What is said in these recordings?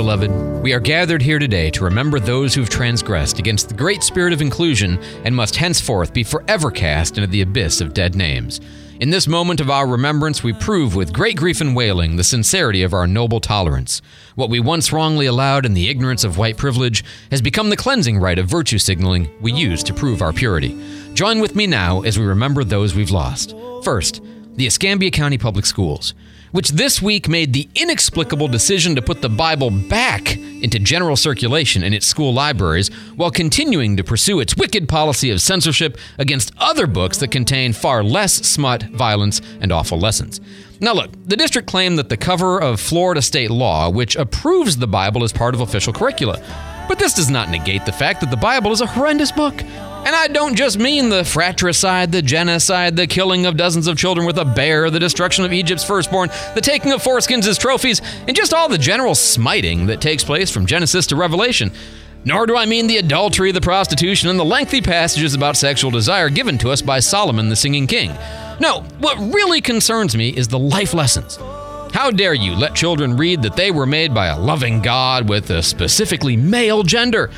beloved. We are gathered here today to remember those who've transgressed against the great spirit of inclusion and must henceforth be forever cast into the abyss of dead names. In this moment of our remembrance, we prove with great grief and wailing the sincerity of our noble tolerance. What we once wrongly allowed in the ignorance of white privilege has become the cleansing rite of virtue signaling we use to prove our purity. Join with me now as we remember those we've lost. First, the Escambia County Public Schools which this week made the inexplicable decision to put the Bible back into general circulation in its school libraries while continuing to pursue its wicked policy of censorship against other books that contain far less smut, violence, and awful lessons. Now, look, the district claimed that the cover of Florida state law, which approves the Bible as part of official curricula. But this does not negate the fact that the Bible is a horrendous book and I don't just mean the fratricide, the genocide, the killing of dozens of children with a bear, the destruction of Egypt's firstborn, the taking of foreskins as trophies, and just all the general smiting that takes place from Genesis to Revelation. Nor do I mean the adultery, the prostitution, and the lengthy passages about sexual desire given to us by Solomon the singing king. No, what really concerns me is the life lessons. How dare you let children read that they were made by a loving God with a specifically male gender?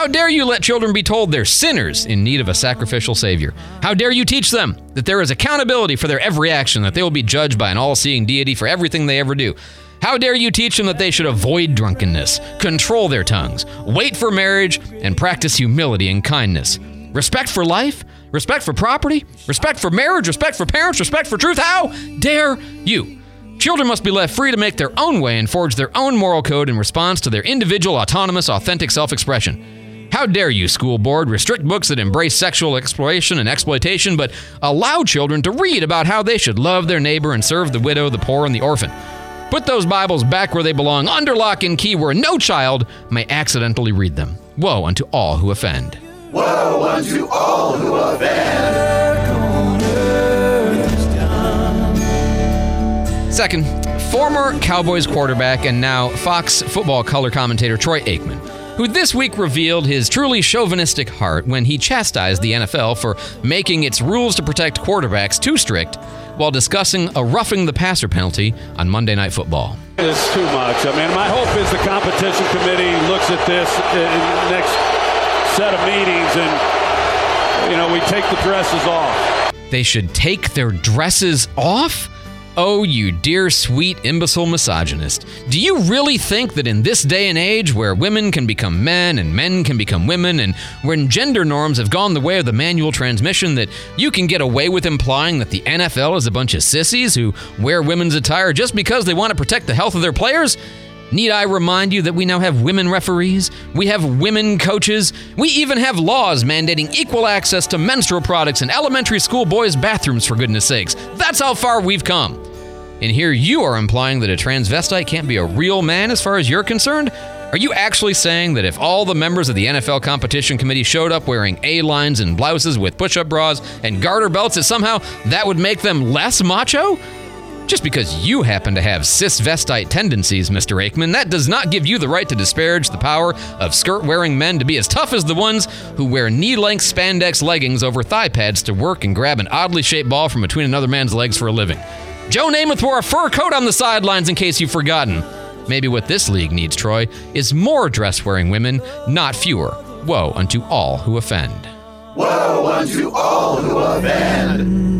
How dare you let children be told they're sinners in need of a sacrificial Savior? How dare you teach them that there is accountability for their every action, that they will be judged by an all seeing deity for everything they ever do? How dare you teach them that they should avoid drunkenness, control their tongues, wait for marriage, and practice humility and kindness? Respect for life, respect for property, respect for marriage, respect for parents, respect for truth. How dare you? Children must be left free to make their own way and forge their own moral code in response to their individual, autonomous, authentic self expression. How dare you, school board, restrict books that embrace sexual exploration and exploitation, but allow children to read about how they should love their neighbor and serve the widow, the poor, and the orphan? Put those Bibles back where they belong, under lock and key, where no child may accidentally read them. Woe unto all who offend. Woe unto all who offend. Second, former Cowboys quarterback and now Fox football color commentator Troy Aikman who this week revealed his truly chauvinistic heart when he chastised the NFL for making its rules to protect quarterbacks too strict while discussing a roughing the passer penalty on Monday Night Football. It's too much. I mean, my hope is the competition committee looks at this in the next set of meetings and, you know, we take the dresses off. They should take their dresses off? Oh, you dear, sweet, imbecile misogynist. Do you really think that in this day and age where women can become men and men can become women, and when gender norms have gone the way of the manual transmission, that you can get away with implying that the NFL is a bunch of sissies who wear women's attire just because they want to protect the health of their players? Need I remind you that we now have women referees? We have women coaches? We even have laws mandating equal access to menstrual products in elementary school boys' bathrooms, for goodness sakes. That's how far we've come. And here you are implying that a transvestite can't be a real man as far as you're concerned? Are you actually saying that if all the members of the NFL competition committee showed up wearing A lines and blouses with push up bras and garter belts, that somehow that would make them less macho? Just because you happen to have cisvestite tendencies, Mr. Aikman, that does not give you the right to disparage the power of skirt wearing men to be as tough as the ones who wear knee length spandex leggings over thigh pads to work and grab an oddly shaped ball from between another man's legs for a living. Joe Namath wore a fur coat on the sidelines in case you've forgotten. Maybe what this league needs, Troy, is more dress wearing women, not fewer. Woe unto all who offend. Woe unto all who offend.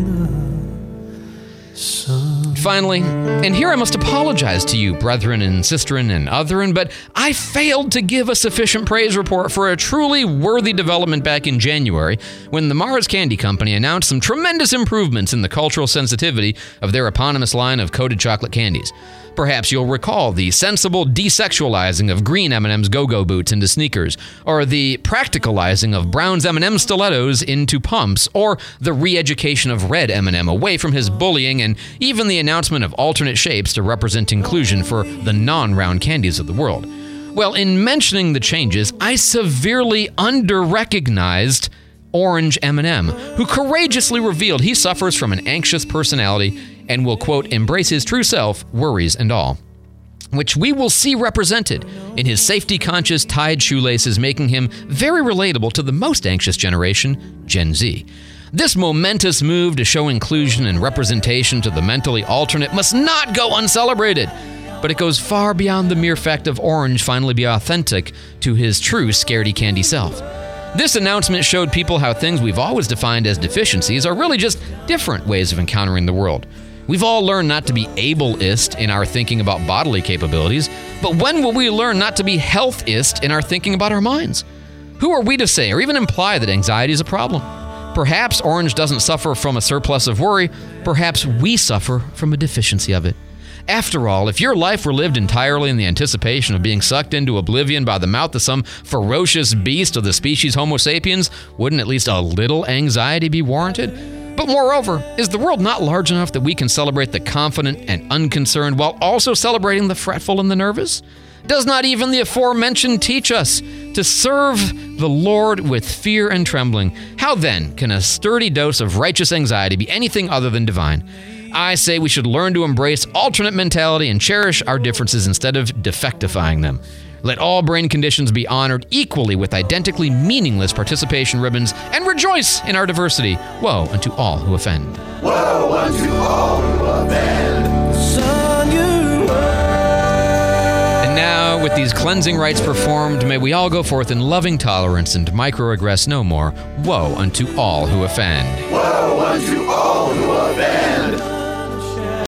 Finally, and here I must apologize to you, brethren and sisterin and otherin, but I failed to give a sufficient praise report for a truly worthy development back in January when the Mars Candy Company announced some tremendous improvements in the cultural sensitivity of their eponymous line of coated chocolate candies. Perhaps you'll recall the sensible desexualizing of green M&M's go-go boots into sneakers, or the practicalizing of Brown's M&M stilettos into pumps, or the re-education of red M&M away from his bullying, and even the announcement of alternate shapes to represent inclusion for the non-round candies of the world. Well, in mentioning the changes, I severely under-recognized Orange M&M, who courageously revealed he suffers from an anxious personality and will, quote, embrace his true self, worries and all. Which we will see represented in his safety conscious tied shoelaces, making him very relatable to the most anxious generation, Gen Z. This momentous move to show inclusion and representation to the mentally alternate must not go uncelebrated. but it goes far beyond the mere fact of Orange finally be authentic to his true scaredy candy self. This announcement showed people how things we've always defined as deficiencies are really just different ways of encountering the world. We've all learned not to be ableist in our thinking about bodily capabilities, but when will we learn not to be healthist in our thinking about our minds? Who are we to say or even imply that anxiety is a problem? Perhaps Orange doesn't suffer from a surplus of worry, perhaps we suffer from a deficiency of it. After all, if your life were lived entirely in the anticipation of being sucked into oblivion by the mouth of some ferocious beast of the species Homo sapiens, wouldn't at least a little anxiety be warranted? But moreover, is the world not large enough that we can celebrate the confident and unconcerned while also celebrating the fretful and the nervous? Does not even the aforementioned teach us to serve the Lord with fear and trembling? How then can a sturdy dose of righteous anxiety be anything other than divine? I say we should learn to embrace alternate mentality and cherish our differences instead of defectifying them. Let all brain conditions be honored equally with identically meaningless participation ribbons and rejoice in our diversity. Woe unto all who offend. Woe unto all who offend. And now, with these cleansing rites performed, may we all go forth in loving tolerance and microaggress no more. Woe unto all who offend. Woe unto all who offend.